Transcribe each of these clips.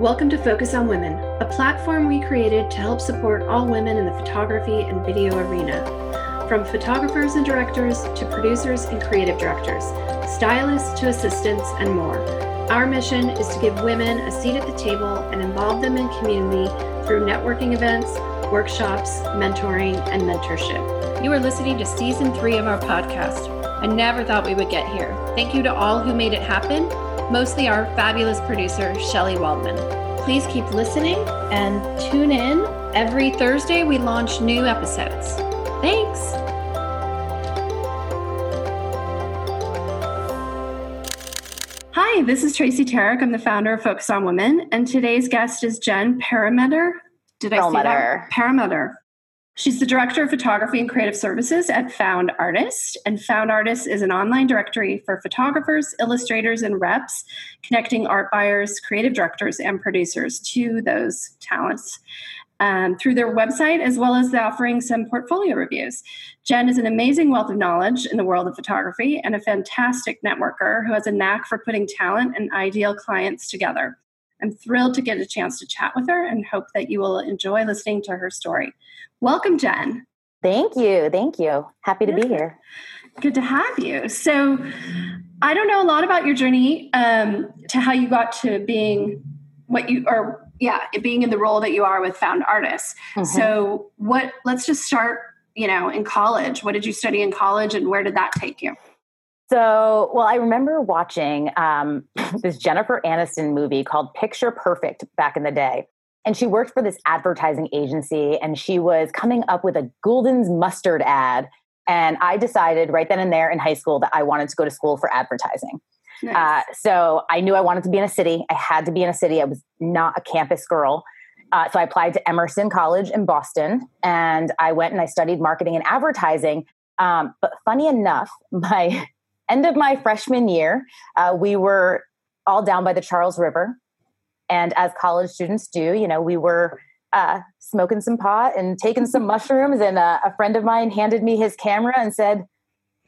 Welcome to Focus on Women, a platform we created to help support all women in the photography and video arena. From photographers and directors to producers and creative directors, stylists to assistants, and more. Our mission is to give women a seat at the table and involve them in community through networking events, workshops, mentoring, and mentorship. You are listening to season three of our podcast. I never thought we would get here. Thank you to all who made it happen mostly our fabulous producer, Shelly Waldman. Please keep listening and tune in. Every Thursday, we launch new episodes. Thanks. Hi, this is Tracy Tarrick. I'm the founder of Focus on Women, and today's guest is Jen Perlmutter. Did I say that? Perlmutter. She's the director of photography and creative services at Found Artist. And Found Artist is an online directory for photographers, illustrators, and reps, connecting art buyers, creative directors, and producers to those talents. Um, through their website, as well as offering some portfolio reviews. Jen is an amazing wealth of knowledge in the world of photography and a fantastic networker who has a knack for putting talent and ideal clients together. I'm thrilled to get a chance to chat with her and hope that you will enjoy listening to her story. Welcome, Jen. Thank you. Thank you. Happy to be here. Good to have you. So, I don't know a lot about your journey um, to how you got to being what you or yeah, being in the role that you are with Found Artists. Mm-hmm. So, what? Let's just start. You know, in college, what did you study in college, and where did that take you? So, well, I remember watching um, this Jennifer Aniston movie called Picture Perfect back in the day. And she worked for this advertising agency and she was coming up with a Gulden's mustard ad. And I decided right then and there in high school that I wanted to go to school for advertising. Nice. Uh, so I knew I wanted to be in a city. I had to be in a city. I was not a campus girl. Uh, so I applied to Emerson College in Boston and I went and I studied marketing and advertising. Um, but funny enough, my end of my freshman year, uh, we were all down by the Charles River. And as college students do, you know, we were uh, smoking some pot and taking some mushrooms. And uh, a friend of mine handed me his camera and said,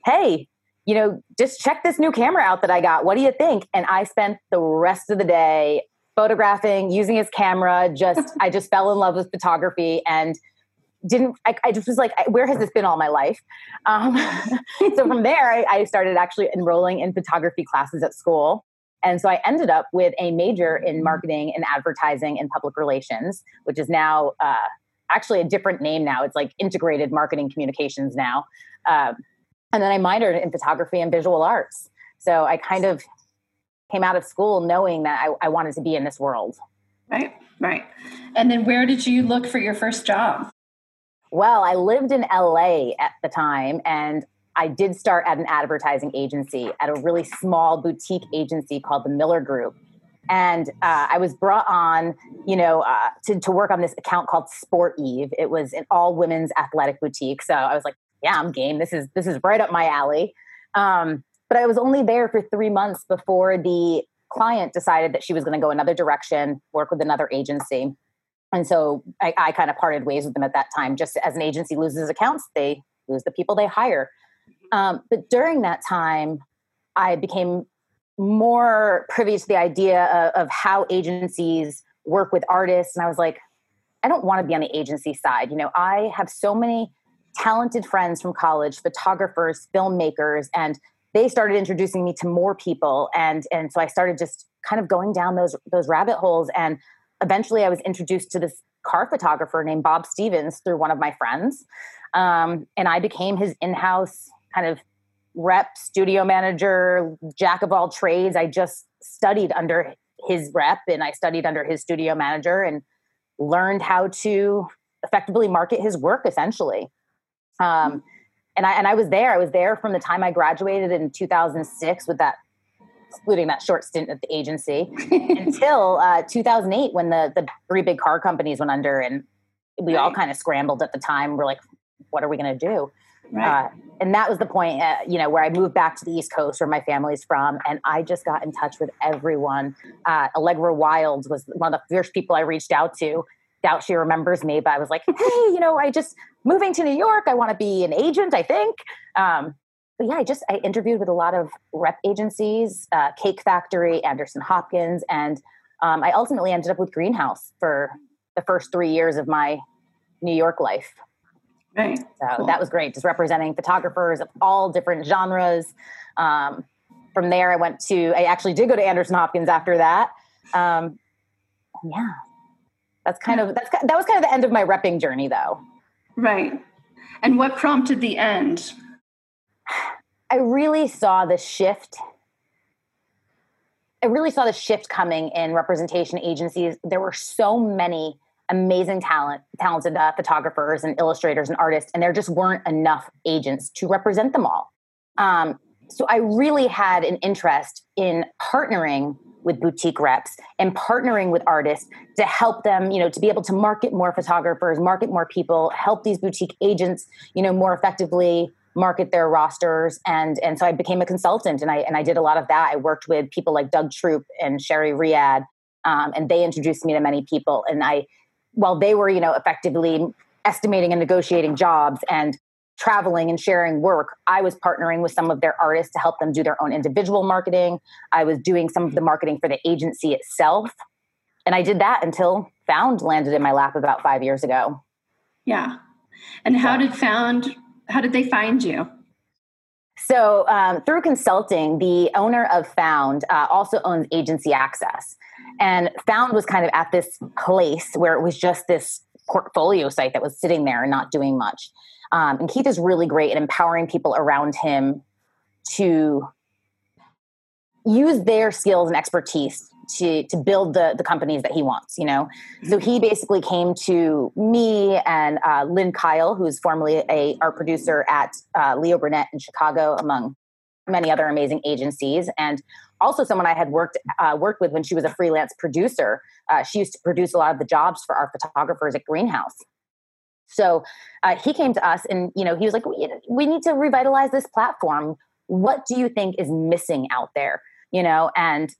Hey, you know, just check this new camera out that I got. What do you think? And I spent the rest of the day photographing, using his camera. Just, I just fell in love with photography and didn't I, I, just was like where has this been all my life? Um, so from there I, I, started actually enrolling in photography classes at school. And so i ended up with a major in marketing and advertising and public relations which is now uh, actually a different name now. It's like integrated marketing communications now. Um, and then i minored in photography and visual arts. So i kind of came out of school knowing that I, I wanted to be in this world. Right right. And then where did you look for your first job well, I lived in LA at the time and I did start at an advertising agency at a really small boutique agency called the Miller Group. And uh, I was brought on, you know, uh, to, to work on this account called Sport Eve. It was an all women's athletic boutique. So I was like, yeah, I'm game. This is this is right up my alley. Um, but I was only there for three months before the client decided that she was going to go another direction, work with another agency and so I, I kind of parted ways with them at that time. Just as an agency loses accounts, they lose the people they hire. Mm-hmm. Um, but during that time, I became more privy to the idea of, of how agencies work with artists. And I was like, I don't want to be on the agency side. You know, I have so many talented friends from college, photographers, filmmakers, and they started introducing me to more people. And and so I started just kind of going down those those rabbit holes. And eventually I was introduced to this car photographer named Bob Stevens through one of my friends. Um, and I became his in house kind of rep, studio manager, jack of all trades. I just studied under his rep and I studied under his studio manager and learned how to effectively market his work essentially. Um, and I and I was there. I was there from the time I graduated in 2006 with that excluding that short stint at the agency, until uh, 2008 when the the three big car companies went under, and we right. all kind of scrambled at the time. We're like, what are we going to do? Right. Uh, and that was the point, uh, you know, where I moved back to the East Coast, where my family's from, and I just got in touch with everyone. Uh, Allegra Wilds was one of the first people I reached out to. Doubt she remembers me, but I was like, hey, you know, I just moving to New York. I want to be an agent. I think. Um, but yeah, I just I interviewed with a lot of rep agencies, uh, Cake Factory, Anderson Hopkins, and um, I ultimately ended up with Greenhouse for the first three years of my New York life. Right. So cool. that was great, just representing photographers of all different genres. Um, from there, I went to, I actually did go to Anderson Hopkins after that. Um, yeah, that's kind of, that's, that was kind of the end of my repping journey though. Right. And what prompted the end? I really saw the shift. I really saw the shift coming in representation agencies. There were so many amazing talent, talented uh, photographers and illustrators and artists, and there just weren't enough agents to represent them all. Um, so I really had an interest in partnering with boutique reps and partnering with artists to help them, you know, to be able to market more photographers, market more people, help these boutique agents, you know, more effectively market their rosters and and so I became a consultant and I and I did a lot of that. I worked with people like Doug Troop and Sherry Riad, um, and they introduced me to many people. And I, while they were you know effectively estimating and negotiating jobs and traveling and sharing work, I was partnering with some of their artists to help them do their own individual marketing. I was doing some of the marketing for the agency itself. And I did that until Found landed in my lap about five years ago. Yeah. And how did Found, how did they find you? So, um, through consulting, the owner of Found uh, also owns Agency Access. And Found was kind of at this place where it was just this portfolio site that was sitting there and not doing much. Um, and Keith is really great at empowering people around him to use their skills and expertise to to build the the companies that he wants you know so he basically came to me and uh, lynn kyle who's formerly a art producer at uh, leo burnett in chicago among many other amazing agencies and also someone i had worked uh, worked with when she was a freelance producer uh, she used to produce a lot of the jobs for our photographers at greenhouse so uh, he came to us and, you know, he was like, we, we need to revitalize this platform. What do you think is missing out there? You know, and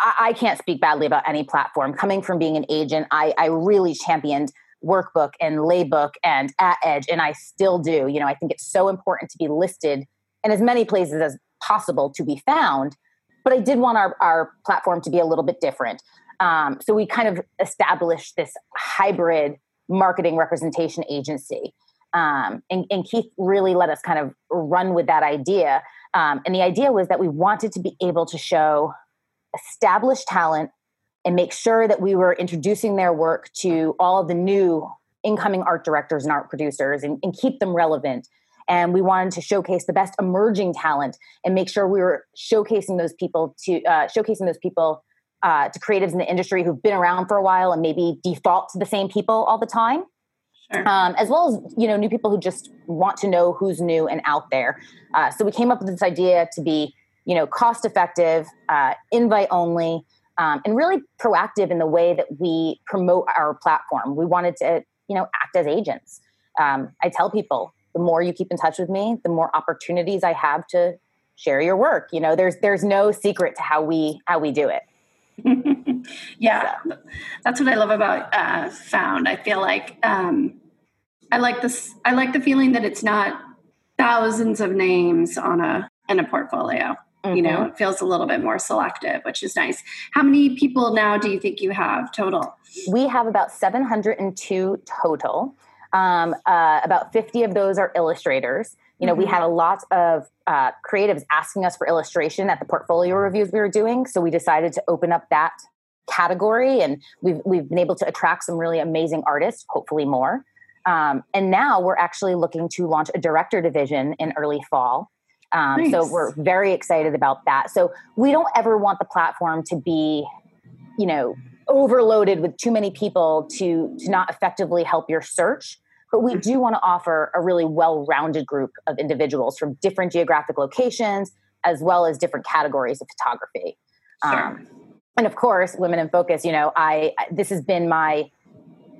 I, I can't speak badly about any platform. Coming from being an agent, I, I really championed workbook and LeBook and at edge and i still do you know i think it's so important to be listed in as many places as possible to be found but i did want our, our platform to be a little bit different um, so we kind of established this hybrid marketing representation agency. Um, and, and, Keith really let us kind of run with that idea. Um, and the idea was that we wanted to be able to show established talent and make sure that we were introducing their work to all the new incoming art directors and art producers and, and keep them relevant. And we wanted to showcase the best emerging talent and make sure we were showcasing those people to uh, showcasing those people uh, to creatives in the industry who've been around for a while and maybe default to the same people all the time. Sure. Um, as well as you know new people who just want to know who's new and out there. Uh, so we came up with this idea to be you know cost effective, uh, invite only, um, and really proactive in the way that we promote our platform. We wanted to you know act as agents. Um, I tell people the more you keep in touch with me, the more opportunities I have to share your work. You know, there's there's no secret to how we how we do it. yeah, that's what I love about uh, Found. I feel like um, I like this. I like the feeling that it's not thousands of names on a in a portfolio. Mm-hmm. You know, mm-hmm. it feels a little bit more selective, which is nice. How many people now do you think you have total? We have about 702 total. Um, uh, about 50 of those are illustrators. You know, mm-hmm. we had a lot of uh, creatives asking us for illustration at the portfolio reviews we were doing, so we decided to open up that category, and we've we've been able to attract some really amazing artists, hopefully more. Um, and now we're actually looking to launch a director division in early fall. Um, nice. So we're very excited about that. So we don't ever want the platform to be, you know, overloaded with too many people to to not effectively help your search but we do want to offer a really well-rounded group of individuals from different geographic locations as well as different categories of photography sure. um, and of course women in focus you know i this has been my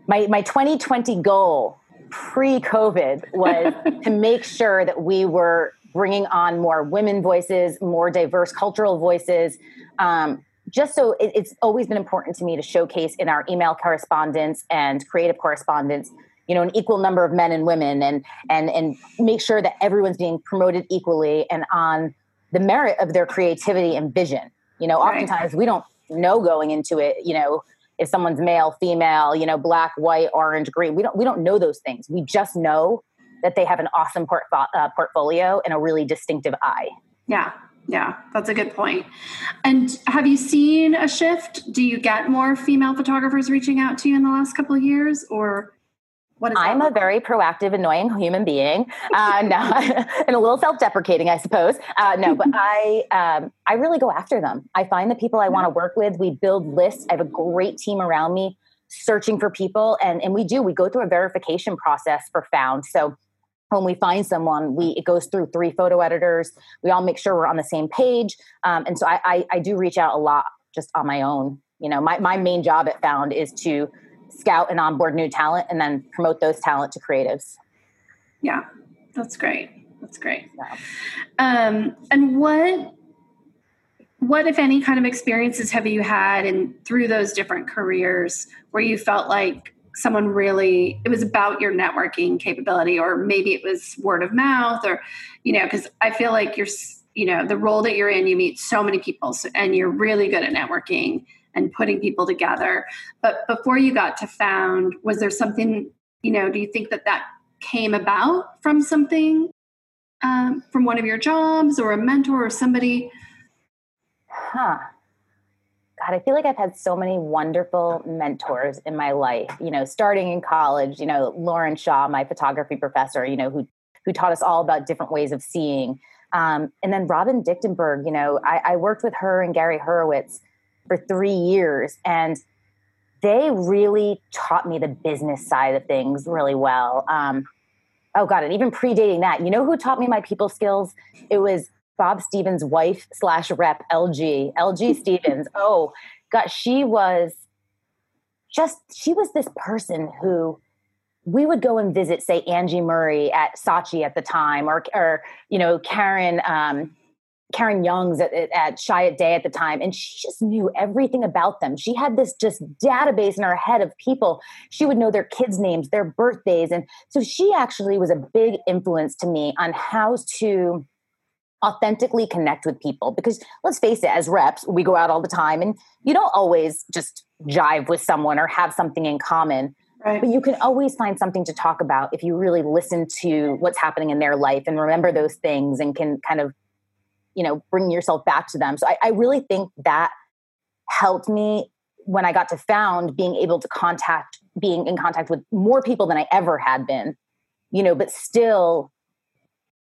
my my 2020 goal pre-covid was to make sure that we were bringing on more women voices more diverse cultural voices um, just so it, it's always been important to me to showcase in our email correspondence and creative correspondence you know an equal number of men and women and and and make sure that everyone's being promoted equally and on the merit of their creativity and vision you know right. oftentimes we don't know going into it, you know, if someone's male, female, you know, black, white, orange, green. We don't we don't know those things. We just know that they have an awesome port- uh, portfolio and a really distinctive eye. Yeah, yeah, that's a good point. And have you seen a shift? Do you get more female photographers reaching out to you in the last couple of years, or what is I'm a very proactive, annoying human being, uh, no, and a little self-deprecating, I suppose. Uh, no, but I, um, I really go after them. I find the people I want to work with. We build lists. I have a great team around me searching for people, and and we do. We go through a verification process for found. So when we find someone, we it goes through three photo editors. We all make sure we're on the same page, um, and so I, I, I do reach out a lot just on my own. You know, my my main job at Found is to scout and onboard new talent, and then promote those talent to creatives. Yeah, that's great. That's great. Yeah. Um, and what what if any kind of experiences have you had and through those different careers where you felt like someone really it was about your networking capability or maybe it was word of mouth or you know because i feel like you're you know the role that you're in you meet so many people so, and you're really good at networking and putting people together. But before you got to found was there something you know do you think that that came about from something um, from one of your jobs or a mentor or somebody? Huh God, I feel like I've had so many wonderful mentors in my life. You know, starting in college, you know, Lauren Shaw, my photography professor, you know, who who taught us all about different ways of seeing. Um, and then Robin Dichtenberg, you know, I, I worked with her and Gary Hurwitz for three years, and they really taught me the business side of things really well. Um, oh God, and even predating that, you know who taught me my people skills? It was Bob Stevens' wife slash rep, LG, LG Stevens. Oh, God, she was just, she was this person who we would go and visit, say, Angie Murray at Saatchi at the time, or, or you know, Karen, um, Karen Young's at, at Day at the time, and she just knew everything about them. She had this just database in her head of people. She would know their kids' names, their birthdays. And so she actually was a big influence to me on how to authentically connect with people. Because let's face it as reps we go out all the time and you don't always just jive with someone or have something in common. Right. but you can always find something to talk about if you really listen to what's happening in their life and remember those things and can kind of you know bring yourself back to them. So i, I really think that helped me when i got to found being able to contact being in contact with more people than i ever had been you know but still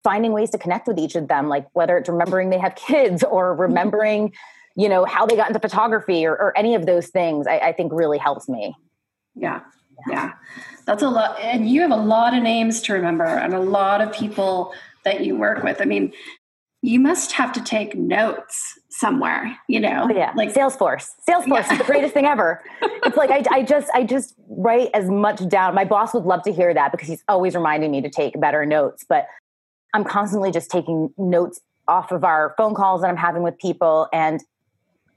finding ways to connect with each of them, like whether it's remembering they have kids or remembering, you know, how they got into photography or, or any of those things, I, I, think really helps me. Yeah. Yeah. That's a lot. And you have a lot of names to remember and a lot of people that you work with. I mean, you must have to take notes somewhere, you know? Oh, yeah. Like Salesforce. Salesforce yeah. is the greatest thing ever. It's like, I, I just, I just write as much down. My boss would love to hear that because he's always reminding me to take better notes. But I'm constantly just taking notes off of our phone calls that I'm having with people. And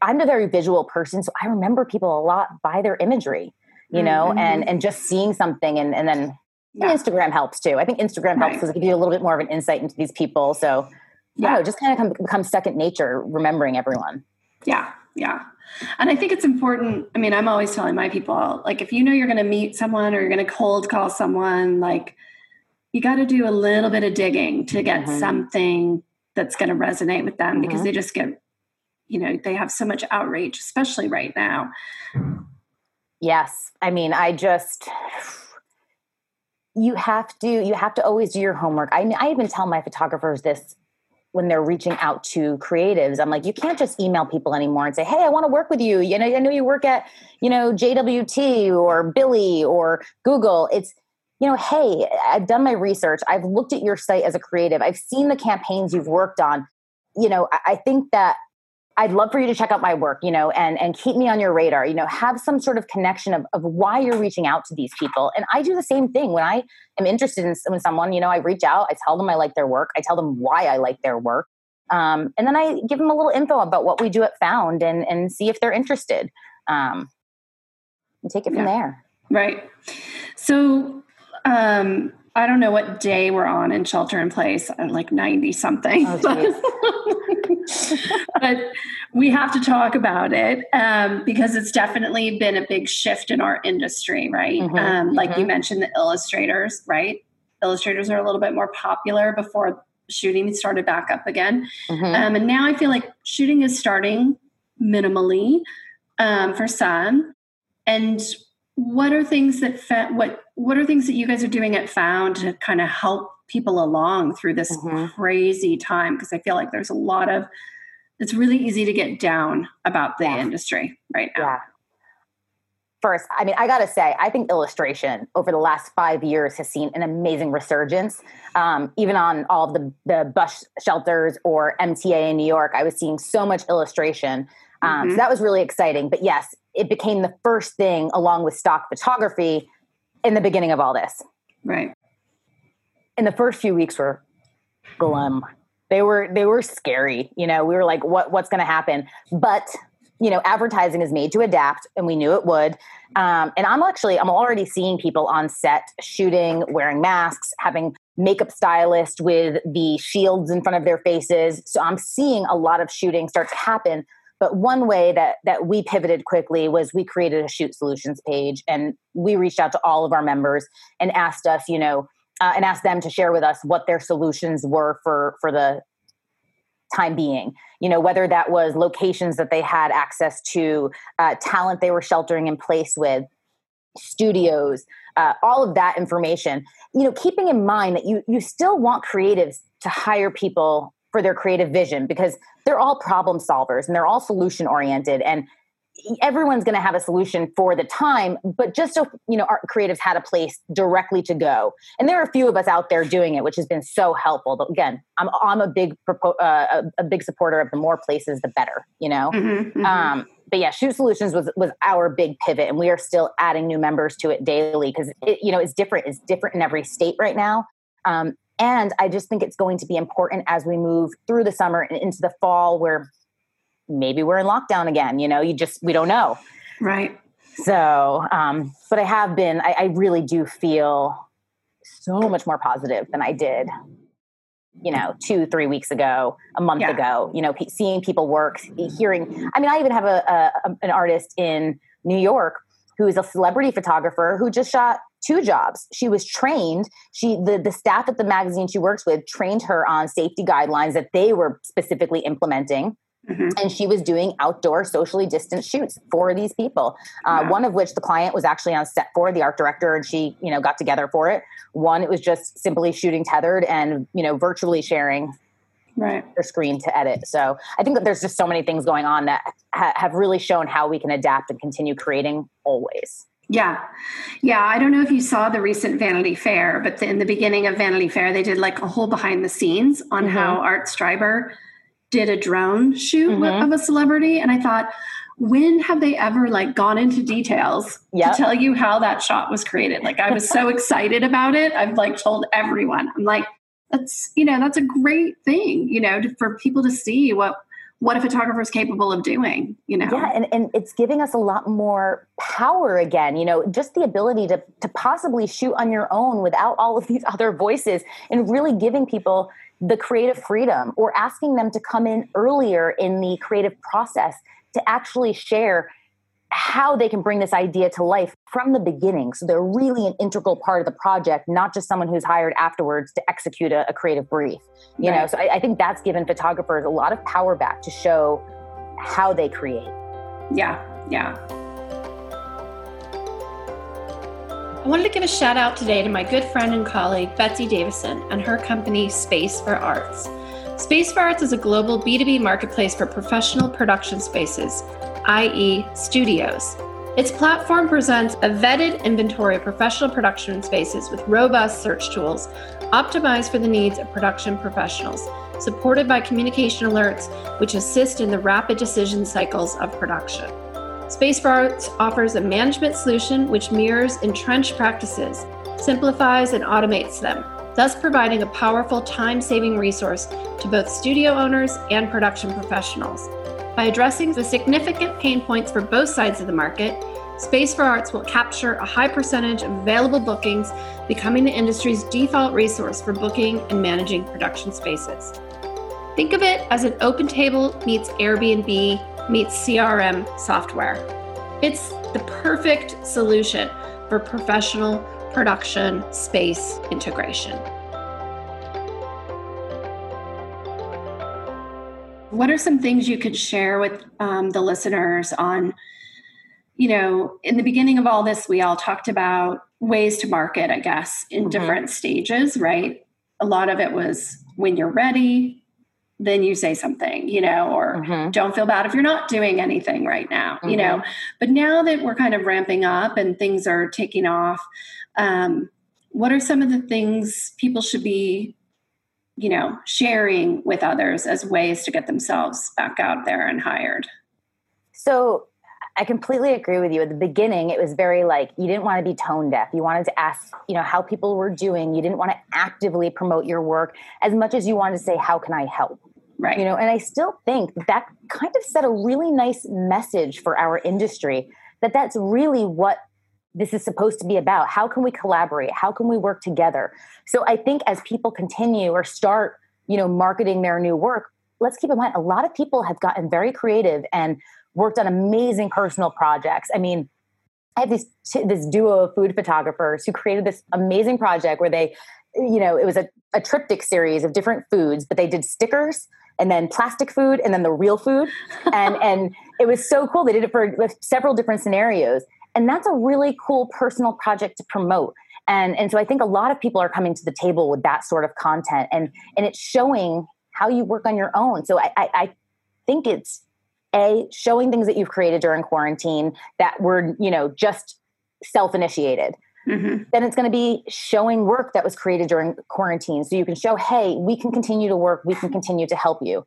I'm a very visual person. So I remember people a lot by their imagery, you know, mm-hmm. and, and just seeing something and, and then yeah. Instagram helps too. I think Instagram helps because it gives you a little bit more of an insight into these people. So yeah, know, just kind of become second nature, remembering everyone. Yeah. Yeah. And I think it's important. I mean, I'm always telling my people, like, if you know you're going to meet someone or you're going to cold call someone, like, you got to do a little bit of digging to get mm-hmm. something that's going to resonate with them mm-hmm. because they just get you know they have so much outrage especially right now. Yes. I mean i just you have to you have to always do your homework. I, I even tell my photographers this when they're reaching out to creatives. I'm like you can't just email people anymore and say hey i want to work with you you know i know you work at you know jwt or billy or google. It's you know, hey, I've done my research. I've looked at your site as a creative. I've seen the campaigns you've worked on. You know, I think that I'd love for you to check out my work, you know, and and keep me on your radar. You know, have some sort of connection of, of why you're reaching out to these people. And I do the same thing when I am interested in, in someone. You know, I reach out, I tell them I like their work, I tell them why I like their work, um, and then I give them a little info about what we do at Found and and see if they're interested, um, and take it from yeah. there. Right. So um, I don't know what day we're on in shelter in place, I'm like 90 something. Oh, but we have to talk about it um, because it's definitely been a big shift in our industry, right? Mm-hmm. Um, like mm-hmm. you mentioned, the illustrators, right? Illustrators are a little bit more popular before shooting started back up again. Mm-hmm. Um, and now I feel like shooting is starting minimally um, for some. And what are things that what what are things that you guys are doing at Found to kind of help people along through this mm-hmm. crazy time? Because I feel like there's a lot of it's really easy to get down about the yeah. industry right now. Yeah. First, I mean, I gotta say, I think illustration over the last five years has seen an amazing resurgence. Um, even on all of the the bus shelters or MTA in New York, I was seeing so much illustration. Um, mm-hmm. So that was really exciting. But yes, it became the first thing along with stock photography in the beginning of all this. Right. And the first few weeks were glum. They were they were scary. You know, we were like, what what's going to happen? But you know, advertising is made to adapt, and we knew it would. Um, and I'm actually I'm already seeing people on set shooting, wearing masks, having makeup stylist with the shields in front of their faces. So I'm seeing a lot of shooting start to happen but one way that that we pivoted quickly was we created a shoot solutions page, and we reached out to all of our members and asked us, you know, uh, and asked them to share with us what their solutions were for for the time being. You know whether that was locations that they had access to uh, talent they were sheltering in place with studios uh, all of that information. You know keeping in mind that you you still want creatives to hire people for their creative vision because they're all problem solvers and they're all solution oriented and everyone's going to have a solution for the time but just so you know our creatives had a place directly to go. And there are a few of us out there doing it which has been so helpful but again i'm, I'm a big uh, a, big supporter of the more places the better you know? Mm-hmm, mm-hmm. Um, but yeah shoot solutions was was our big pivot and we are still adding new members to it daily because it you know it's different it's different in every state right now. Um, and I just think it's going to be important as we move through the summer and into the fall where maybe we're in lockdown again. You know, you just, we don't know. Right. So, um, but I have been, I, I really do feel so much more positive than I did, you know, two, three weeks ago, a month yeah. ago, you know, p- seeing people work, hearing, I mean, I even have a, a, an artist in New York who is a celebrity photographer who just shot two jobs. She was trained. She the the staff at the magazine she works with trained her on safety guidelines that they were specifically implementing. Mm-hmm. And she was doing outdoor socially distanced shoots for these people. Uh, One of which the client was actually on set for, the art director, and she, you know, got together for it. One, it was just simply shooting tethered and you know virtually sharing right. their screen to edit. So I think that there's just so many things going on that ha- have really shown how we can adapt and continue creating always. Yeah. Yeah. I don't know if you saw the recent Vanity Fair, but in the beginning of Vanity Fair, they did like a whole behind the scenes on mm-hmm. how Art Streiber did a drone shoot mm-hmm. of a celebrity. And I thought, when have they ever like gone into details yep. to tell you how that shot was created? Like I was so excited about it. I've like told everyone, I'm like, that's, you know, that's a great thing, you know, to, for people to see what what a photographer is capable of doing you know? Yeah and, and it's giving us a lot more power again you know just the ability to to possibly shoot on your own without all of these other voices and really giving people the creative freedom or asking them to come in earlier in the creative process to actually share how they can bring this idea to life from the beginning. So they're really an integral part of the project, not just someone who's hired afterwards to execute a, a creative brief. You right. know, so I, I think that's given photographers a lot of power back to show how they create. Yeah, yeah. I wanted to give a shout out today to my good friend and colleague Betsy Davison and her company Space for Arts. Space for Arts is a global B2B marketplace for professional production spaces i.e., studios. Its platform presents a vetted inventory of professional production spaces with robust search tools optimized for the needs of production professionals, supported by communication alerts which assist in the rapid decision cycles of production. Space offers a management solution which mirrors entrenched practices, simplifies and automates them, thus providing a powerful time saving resource to both studio owners and production professionals. By addressing the significant pain points for both sides of the market, Space for Arts will capture a high percentage of available bookings, becoming the industry's default resource for booking and managing production spaces. Think of it as an OpenTable meets Airbnb meets CRM software. It's the perfect solution for professional production space integration. What are some things you could share with um, the listeners on? You know, in the beginning of all this, we all talked about ways to market, I guess, in mm-hmm. different stages, right? A lot of it was when you're ready, then you say something, you know, or mm-hmm. don't feel bad if you're not doing anything right now, mm-hmm. you know. Mm-hmm. But now that we're kind of ramping up and things are taking off, um, what are some of the things people should be, you know, sharing with others as ways to get themselves back out there and hired? So I completely agree with you. At the beginning, it was very like you didn't want to be tone deaf. You wanted to ask, you know, how people were doing. You didn't want to actively promote your work as much as you wanted to say, how can I help? Right. You know, and I still think that kind of set a really nice message for our industry that that's really what this is supposed to be about. How can we collaborate? How can we work together? So I think as people continue or start, you know, marketing their new work, let's keep in mind a lot of people have gotten very creative and worked on amazing personal projects. I mean, I have this this duo of food photographers who created this amazing project where they, you know, it was a, a triptych series of different foods, but they did stickers and then plastic food and then the real food and and it was so cool they did it for several different scenarios and that's a really cool personal project to promote and and so i think a lot of people are coming to the table with that sort of content and and it's showing how you work on your own so i i, I think it's a showing things that you've created during quarantine that were you know just self-initiated Mm-hmm. Then it's going to be showing work that was created during quarantine. So you can show, hey, we can continue to work, we can continue to help you.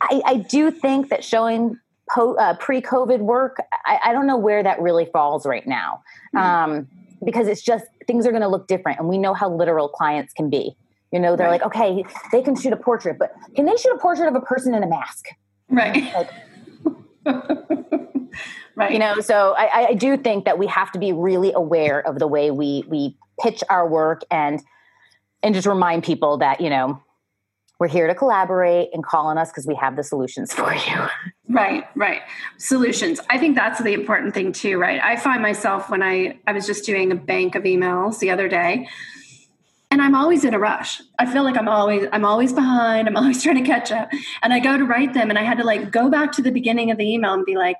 I, I do think that showing po- uh, pre COVID work, I, I, don't know where that really falls right now mm-hmm. um, because it's just things are going to look different. And we know how literal clients can be. You know, they're right. like, okay, they can shoot a portrait, but can they shoot a portrait of a person in a mask? Right. Like, Right. You know, so I, I do think that we have to be really aware of the way we we pitch our work and and just remind people that, you know, we're here to collaborate and call on us because we have the solutions for you. Right, right. Solutions. I think that's the important thing too, right? I find myself when I I was just doing a bank of emails the other day and I'm always in a rush. I feel like I'm always I'm always behind. I'm always trying to catch up. And I go to write them and I had to like go back to the beginning of the email and be like,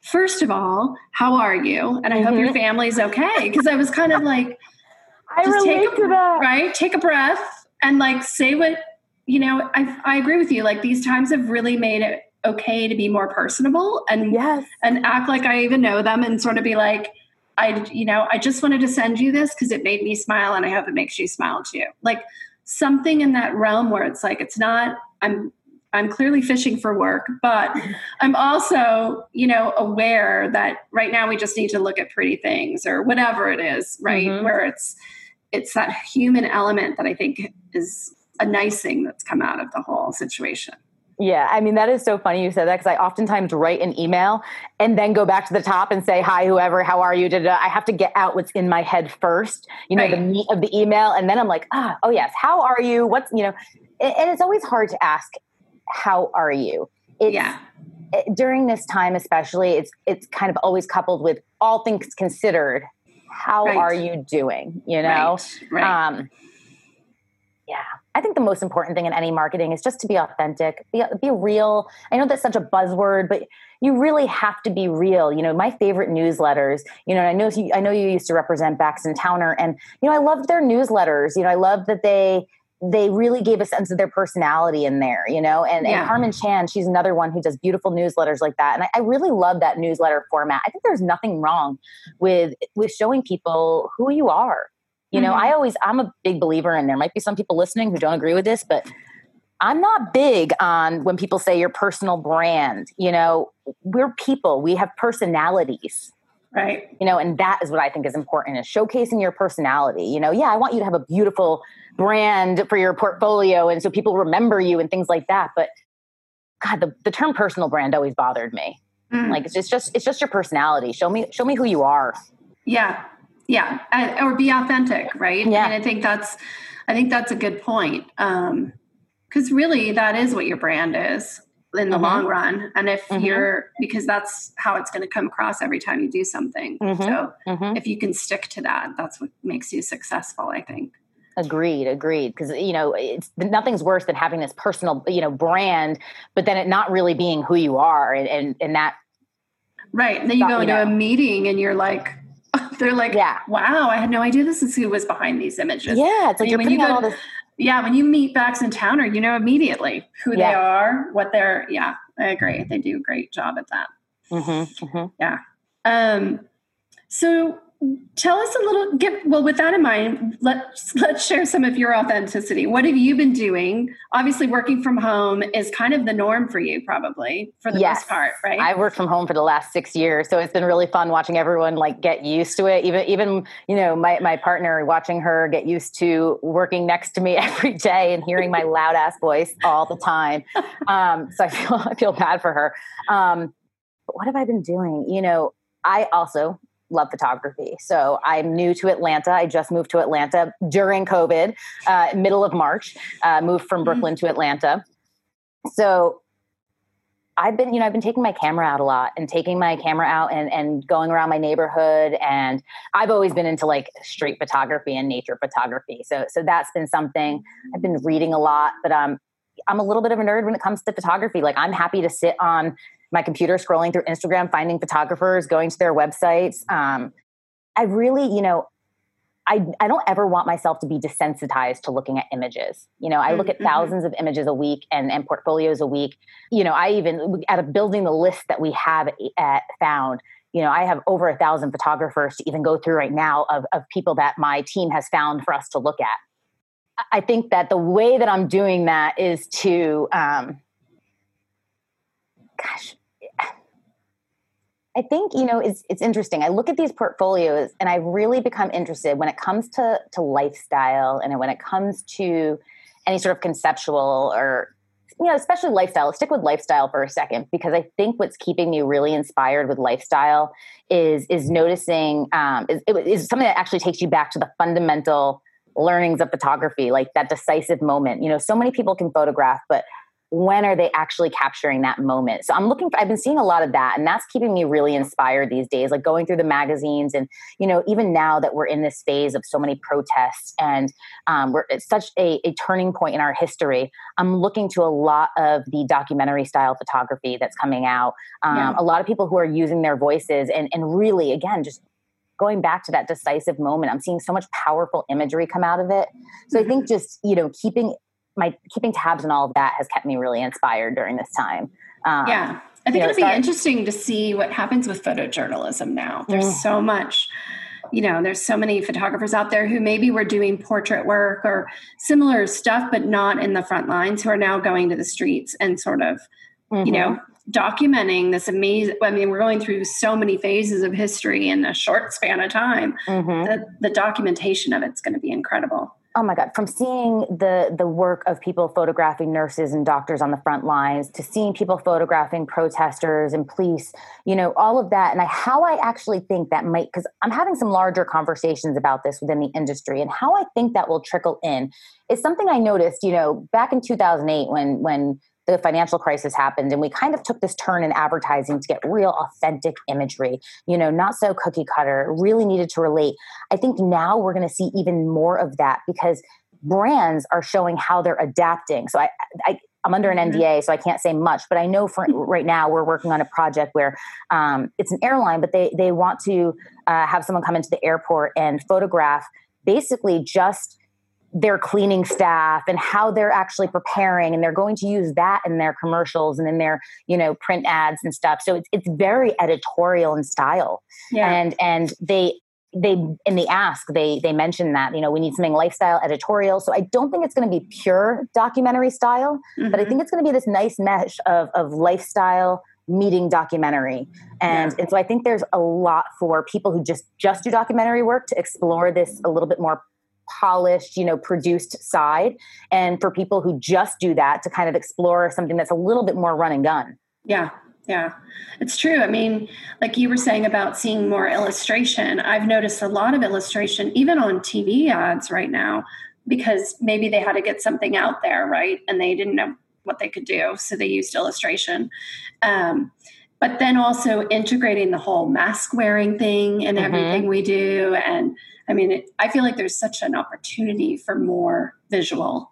first of all, how are you? And I mm-hmm. hope your mm-hmm. family's okay. Because I was kind of like, I relate a, to that. Right? Take a breath and like say what, you know, I, I agree with you. Like these times have really made it okay to be more personable and yes. and act like I even know them and sort of be like, I, you know, I just wanted to send you this because it made me smile and I hope it makes you smile too. Like something in that realm where it's like, it's not, I'm I'm clearly fishing for work, but I'm also, you know, aware that right now we just need to look at pretty things or whatever it is, right? Mm-hmm. Where it's it's that human element that I think is a nice thing that's come out of the whole situation. Yeah, I mean that is so funny you said that because I oftentimes write an email and then go back to the top and say hi, whoever, how are you? I have to get out what's in my head first, you know, right. the meat of the email, and then I'm like, ah, oh yes, how are you? What's you know, and it's always hard to ask how are you? It's, yeah. It, during this time, especially, it's it's kind of always coupled with all things considered. How right. are you doing? You know, right. Right. Um, I think the most important thing in any marketing is just to be authentic, be, be real. I know that's such a buzzword, but you really have to be real. You know, my favorite newsletters. You know, I know you, I know you used to represent Baxton Towner, and you know, I loved their newsletters. You know, I loved that they they really gave a sense of their personality in there, you know. And, yeah. and Carmen Chan, she's another one who does beautiful newsletters like that. And I, I, really love that newsletter format. I think there's nothing wrong with with showing people who you are. You mm-hmm. know, I always I'm a big believer, and there might be some people listening who don't agree with this, but I'm not big on when people say your personal brand. You know, we're people. We have personalities right you know and that is what i think is important is showcasing your personality you know yeah i want you to have a beautiful brand for your portfolio and so people remember you and things like that but god the, the term personal brand always bothered me mm. like it's just, it's just it's just your personality show me show me who you are yeah yeah or be authentic right yeah and i think that's i think that's a good point um because really that is what your brand is in the mm-hmm. long run and if mm-hmm. you're because that's how it's going to come across every time you do something mm-hmm. so mm-hmm. if you can stick to that that's what makes you successful i think agreed agreed because you know it's nothing's worse than having this personal you know brand but then it not really being who you are and and, and that right and then you go into know. a meeting and you're like they're like yeah wow i had no idea this is who was behind these images yeah it's like you're putting you go, all this yeah, when you meet Bax and Towner, you know immediately who yeah. they are, what they're. Yeah, I agree. They do a great job at that. Mm-hmm, mm-hmm. Yeah. Um, so tell us a little give well with that in mind let's let's share some of your authenticity. What have you been doing? Obviously working from home is kind of the norm for you probably for the yes. most part right? I've worked from home for the last six years so it's been really fun watching everyone like get used to it. Even even you know my, my partner watching her get used to working next to me every day and hearing my loud ass voice all the time. Um, so i feel i feel bad for her. Um, but what have i been doing? You know I also love photography. So I'm new to Atlanta. I just moved to Atlanta during COVID, uh, middle of March, uh, moved from mm-hmm. Brooklyn to Atlanta. So I've been, you know, I've been taking my camera out a lot and taking my camera out and, and going around my neighborhood. And I've always been into like street photography and nature photography. So, so that's been something I've been reading a lot, but, um, I'm a little bit of a nerd when it comes to photography. Like I'm happy to sit on my computer scrolling through Instagram, finding photographers, going to their websites. Um, I really, you know, I, I don't ever want myself to be desensitized to looking at images. You know, I look at mm-hmm. thousands of images a week and, and portfolios a week. You know, I even at a building the list that we have at found, you know, I have over a thousand photographers to even go through right now of, of people that my team has found for us to look at. I think that the way that I'm doing that is to, um, gosh, I think you know it's it's interesting. I look at these portfolios and I really become interested when it comes to to lifestyle and when it comes to any sort of conceptual or you know especially lifestyle. Let's stick with lifestyle for a second because I think what's keeping me really inspired with lifestyle is is noticing um, is, is something that actually takes you back to the fundamental learnings of photography, like that decisive moment. You know, so many people can photograph, but when are they actually capturing that moment? So i'm looking for i've been seeing a lot of that and that's keeping me really inspired these days like going through the magazines and you know even now that we're in this phase of so many protests and um, we're it's such a, a turning point in our history i'm looking to a lot of the documentary style photography that's coming out. Um, yeah. a lot of people who are using their voices and and really again just going back to that decisive moment i'm seeing so much powerful imagery come out of it. So i think just you know keeping my keeping tabs and all of that has kept me really inspired during this time. Um, yeah. I think it'll be interesting to see what happens with photojournalism now. There's mm. so much, you know, there's so many photographers out there who maybe were doing portrait work or similar stuff, but not in the front lines, who are now going to the streets and sort of, mm-hmm. you know, mm-hmm. documenting this amazing. I mean, we're going through so many phases of history in a short span of time. Mm-hmm. The, the documentation of it's going to be incredible oh my god from seeing the the work of people photographing nurses and doctors on the front lines to seeing people photographing protesters and police you know all of that. And I, how i actually think that might because i'm having some larger conversations about this within the industry and how i think that will trickle in is something i noticed you know back in 2008 when when the financial crisis happened and we kind of took this turn in advertising to get real authentic imagery you know not so cookie cutter really needed to relate i think now we're going to see even more of that because brands are showing how they're adapting so i, I I'm under an NDA, mm-hmm. so I can't say much. But I know for right now we're working on a project where um, it's an airline, but they they want to uh, have someone come into the airport and photograph basically just their cleaning staff and how they're actually preparing and they're going to use that in their commercials and in their you know print ads and stuff so it's, it's very editorial in style yeah. and and they they in the ask they they mentioned that you know we need something lifestyle editorial so i don't think it's going to be pure documentary style mm-hmm. but i mm-hmm. think it's going to be this nice mesh of of lifestyle meeting documentary and yeah. and so i think there's a lot for people who just just do documentary work to explore this a little bit more polished, you know, produced side. And for people who just do that to kind of explore something that's a little bit more run and gun. Yeah. Yeah, it's true. I mean, like you were saying about seeing more illustration, I've noticed a lot of illustration, even on TV ads right now, because maybe they had to get something out there, right? And they didn't know what they could do, so they used illustration. Um, but then also integrating the whole mask wearing thing and mm-hmm. everything we do. And I mean, it, I feel like there's such an opportunity for more visual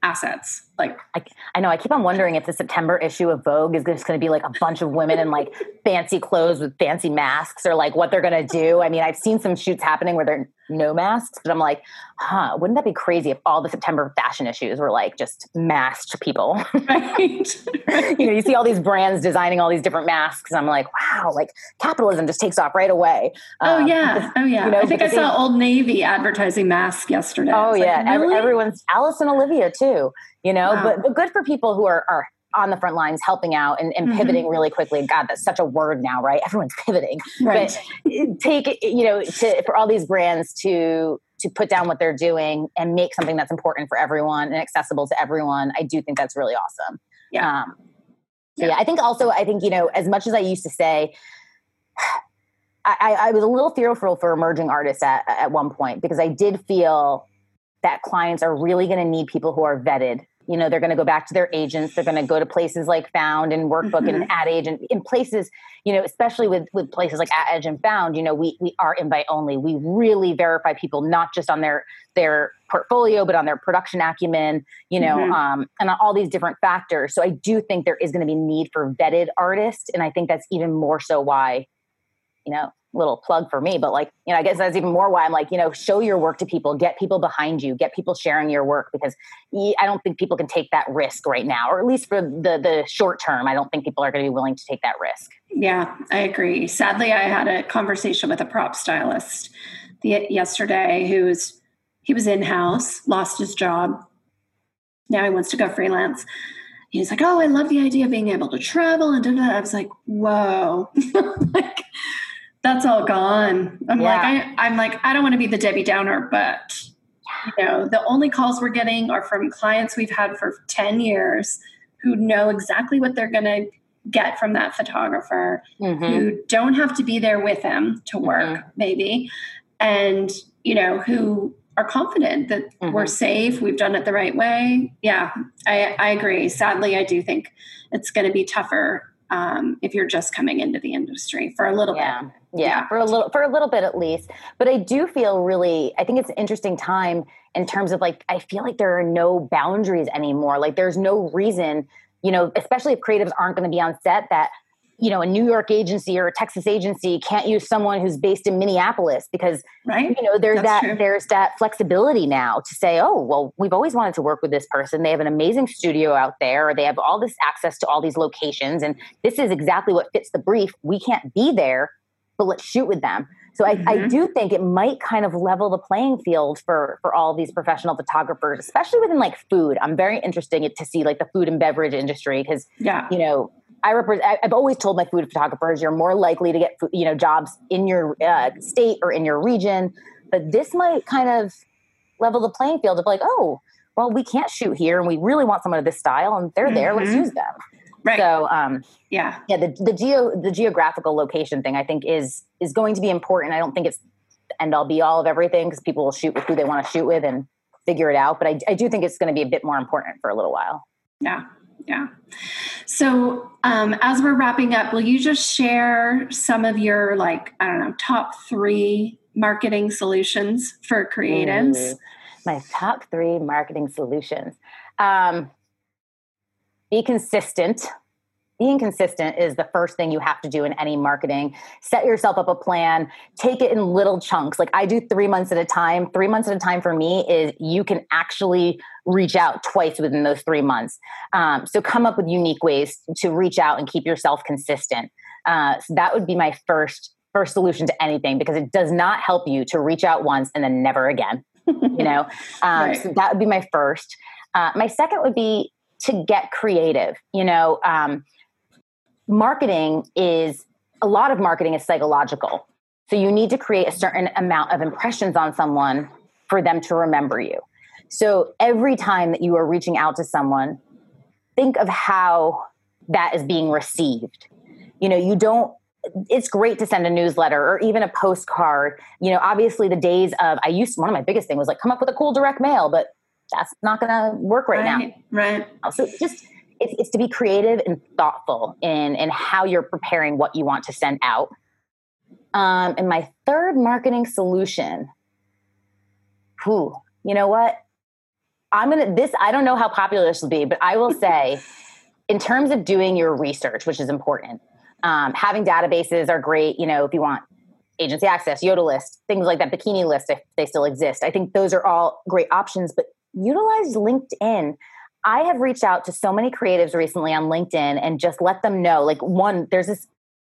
assets. Like I, I, know I keep on wondering if the September issue of Vogue is just going to be like a bunch of women in like fancy clothes with fancy masks or like what they're going to do. I mean, I've seen some shoots happening where they're no masks, but I'm like, huh, wouldn't that be crazy if all the September fashion issues were like just masked people? Right. right. you know, you see all these brands designing all these different masks. And I'm like, wow, like capitalism just takes off right away. Oh um, yeah. Oh yeah. You know, I think I saw Old Navy advertising masks yesterday. Oh yeah. Like, really? Everyone's Alice and Olivia too, you know, wow. but, but good for people who are, are on the front lines helping out and, and mm-hmm. pivoting really quickly. God, that's such a word now, right? Everyone's pivoting. Right. But take you know to, for all these brands to to put down what they're doing and make something that's important for everyone and accessible to everyone. I do think that's really awesome. Yeah. Um, so yeah. yeah, I think also I think you know as much as I used to say. I, I was a little fearful for emerging artists at, at one point because I did feel that clients are really going to need people who are vetted you know they're going to go back to their agents they're going to go to places like found and workbook mm-hmm. and ad agent in places you know especially with with places like ad agent found you know we we are invite only we really verify people not just on their their portfolio but on their production acumen you know mm-hmm. um, and all these different factors so i do think there is going to be need for vetted artists and i think that's even more so why you know little plug for me, but like, you know, I guess that's even more why I'm like, you know, show your work to people, get people behind you, get people sharing your work because I don't think people can take that risk right now, or at least for the the short term. I don't think people are going to be willing to take that risk. Yeah, I agree. Sadly, I had a conversation with a prop stylist the, yesterday who was he was in house, lost his job. Now he wants to go freelance. He's like, "Oh, I love the idea of being able to travel." And da, da. I was like, "Whoa!" like that's all gone. I'm yeah. like, I, I'm like, I don't want to be the Debbie Downer, but you know, the only calls we're getting are from clients we've had for 10 years who know exactly what they're going to get from that photographer, mm-hmm. who don't have to be there with them to work, mm-hmm. maybe, and, you know, who are confident that mm-hmm. we're safe, we've done it the right way. Yeah, I, I agree. Sadly, I do think it's going to be tougher um, if you're just coming into the industry for a little yeah. bit. Yeah, yeah, for a little for a little bit at least. But I do feel really I think it's an interesting time in terms of like I feel like there are no boundaries anymore. Like there's no reason, you know, especially if creatives aren't going to be on set that you know a new york agency or a texas agency can't use someone who's based in minneapolis because right you know there's That's that true. there's that flexibility now to say oh well we've always wanted to work with this person they have an amazing studio out there or they have all this access to all these locations and this is exactly what fits the brief we can't be there but let's shoot with them so I, mm-hmm. I, do think it might kind of level the playing field for for all these professional photographers, especially within like food. I'm very interested to see like the food and beverage industry because yeah, you know I represent. I've always told my food photographers you're more likely to get you know jobs in your uh, state or in your region, but this might kind of level the playing field of like, oh, well, we can't shoot here, and we really want someone of this style, and they're mm-hmm. there. Let's mm-hmm. use them. Right. So, um, yeah, yeah. The the geo the geographical location thing I think is is going to be important. I don't think it's the end all be all of everything because people will shoot with who they want to shoot with and figure it out. But I, I do think it's going to be a bit more important for a little while. Yeah, yeah. So, um, as we're wrapping up, will you just share some of your, like, I don't know, top three marketing solutions for creatives? Mm, my top three marketing solutions. Um, be consistent being consistent is the first thing you have to do in any marketing. Set yourself up a plan, take it in little chunks. Like I do three months at a time. Three months at a time for me is you can actually reach out twice within those three months. Um, so come up with unique ways to reach out and keep yourself consistent. Uh, so that would be my first first solution to anything because it does not help you to reach out once and then never again. you know, um, right. so that would be my first. Uh, my second would be to get creative. You know, um, marketing is a lot of marketing is psychological. So you need to create a certain amount of impressions on someone for them to remember you. So every time that you are reaching out to someone, think of how that is being received. You know, you don't it's great to send a newsletter or even a postcard. You know, obviously the days of I used one of my biggest thing was like come up with a cool direct mail, but that's not going to work right, right, now. Right. So just it's, it's to be creative and thoughtful in in how you're preparing what you want to send out. Um, and my third marketing solution, Who you know what? I'm gonna this. I don't know how popular this will be, but I will say, in terms of doing your research, which is important, um, having databases are great. You know, if you want agency access, Yodel list, things like that, bikini list, if they still exist. I think those are all great options, but utilize LinkedIn. I have reached out to so many creatives recently on LinkedIn and just let them know. Like, one, there's this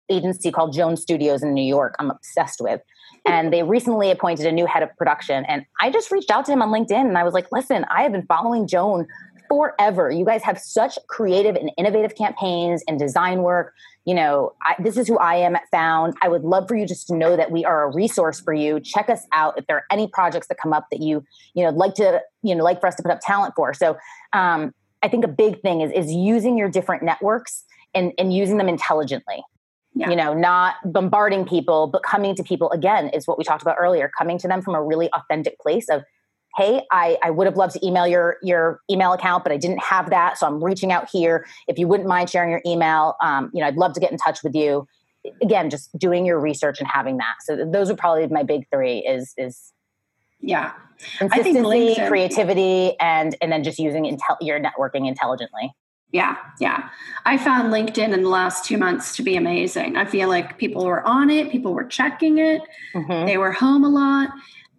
agency called Jones Studios in New York, I'm obsessed with. And they recently appointed a new head of production. And I just reached out to him on LinkedIn and I was like, listen, I have been following Joan forever. You guys have such creative and innovative campaigns and design work. You know, I, this is who I am at Found. I would love for you just to know that we are a resource for you. Check us out if there are any projects that come up that you, you know, like to, you know, like for us to put up talent for. So, um, I think a big thing is is using your different networks and and using them intelligently. Yeah. You know, not bombarding people, but coming to people again is what we talked about earlier. Coming to them from a really authentic place of hey I, I would have loved to email your your email account but i didn't have that so i'm reaching out here if you wouldn't mind sharing your email um, you know i'd love to get in touch with you again just doing your research and having that so those are probably my big three is is yeah consistency creativity and and then just using intel- your networking intelligently yeah, yeah. I found LinkedIn in the last two months to be amazing. I feel like people were on it, people were checking it, mm-hmm. they were home a lot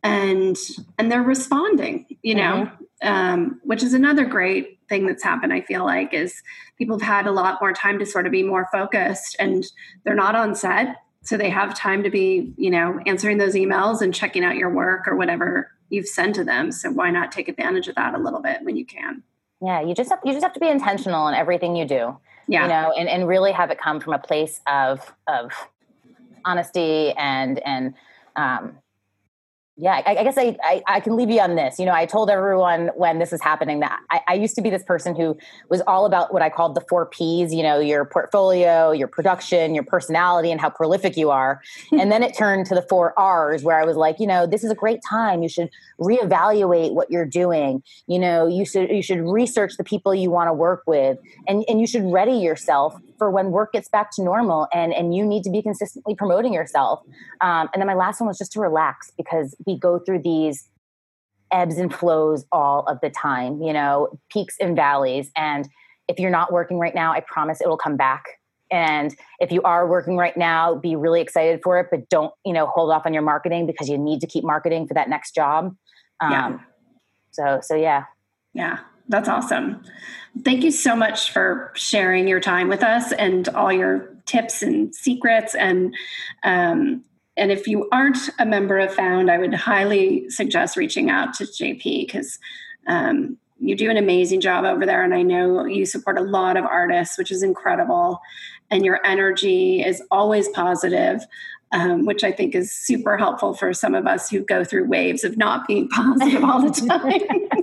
and and they're responding you know mm-hmm. um, which is another great thing that's happened i feel like is people have had a lot more time to sort of be more focused and they're not on set so they have time to be you know answering those emails and checking out your work or whatever you've sent to them so why not take advantage of that a little bit when you can yeah you just have you just have to be intentional in everything you do yeah. you know and, and really have it come from a place of of honesty and and um, yeah, I, I guess I, I, I can leave you on this. You know, I told everyone when this was happening that I, I used to be this person who was all about what I called the four P's. You know, your portfolio, your production, your personality, and how prolific you are. and then it turned to the four R's, where I was like, you know, this is a great time. You should reevaluate what you're doing. You know, you should you should research the people you want to work with, and and you should ready yourself for when work gets back to normal and and you need to be consistently promoting yourself. Um, and then my last one was just to relax because we go through these ebbs and flows all of the time you know peaks and valleys. And if you're not working right now i promise it will come back. And if you are working right now be really excited for it but don't you know hold off on your marketing because you need to keep marketing for that next job. Um, yeah. so so yeah. Yeah that's awesome. Thank you so much for sharing your time with us and all your tips and secrets. And um, and if you aren't a member of Found, I would highly suggest reaching out to JP because um, you do an amazing job over there. And I know you support a lot of artists, which is incredible. And your energy is always positive. Um, which I think is super helpful for some of us who go through waves of not being positive all the time.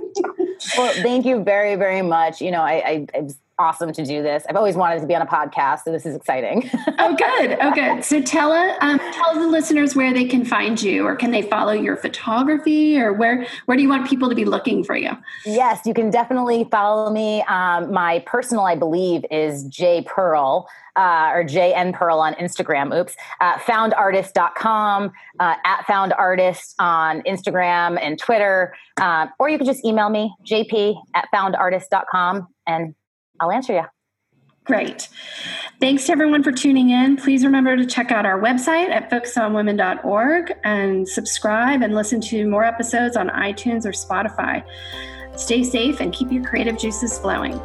well, thank you very, very much. You know, I, I, it's awesome to do this. I've always wanted to be on a podcast, so this is exciting. oh, good. Oh, good. So tell it, um, tell the listeners where they can find you, or can they follow your photography, or where where do you want people to be looking for you? Yes, you can definitely follow me. Um, my personal, I believe, is J Pearl. Uh, or JN Pearl on Instagram. Oops. Uh, foundartist.com, uh, at foundartist on Instagram and Twitter. Uh, or you can just email me, jp at foundartist.com, and I'll answer you. Great. Thanks to everyone for tuning in. Please remember to check out our website at focusonwomen.org and subscribe and listen to more episodes on iTunes or Spotify. Stay safe and keep your creative juices flowing.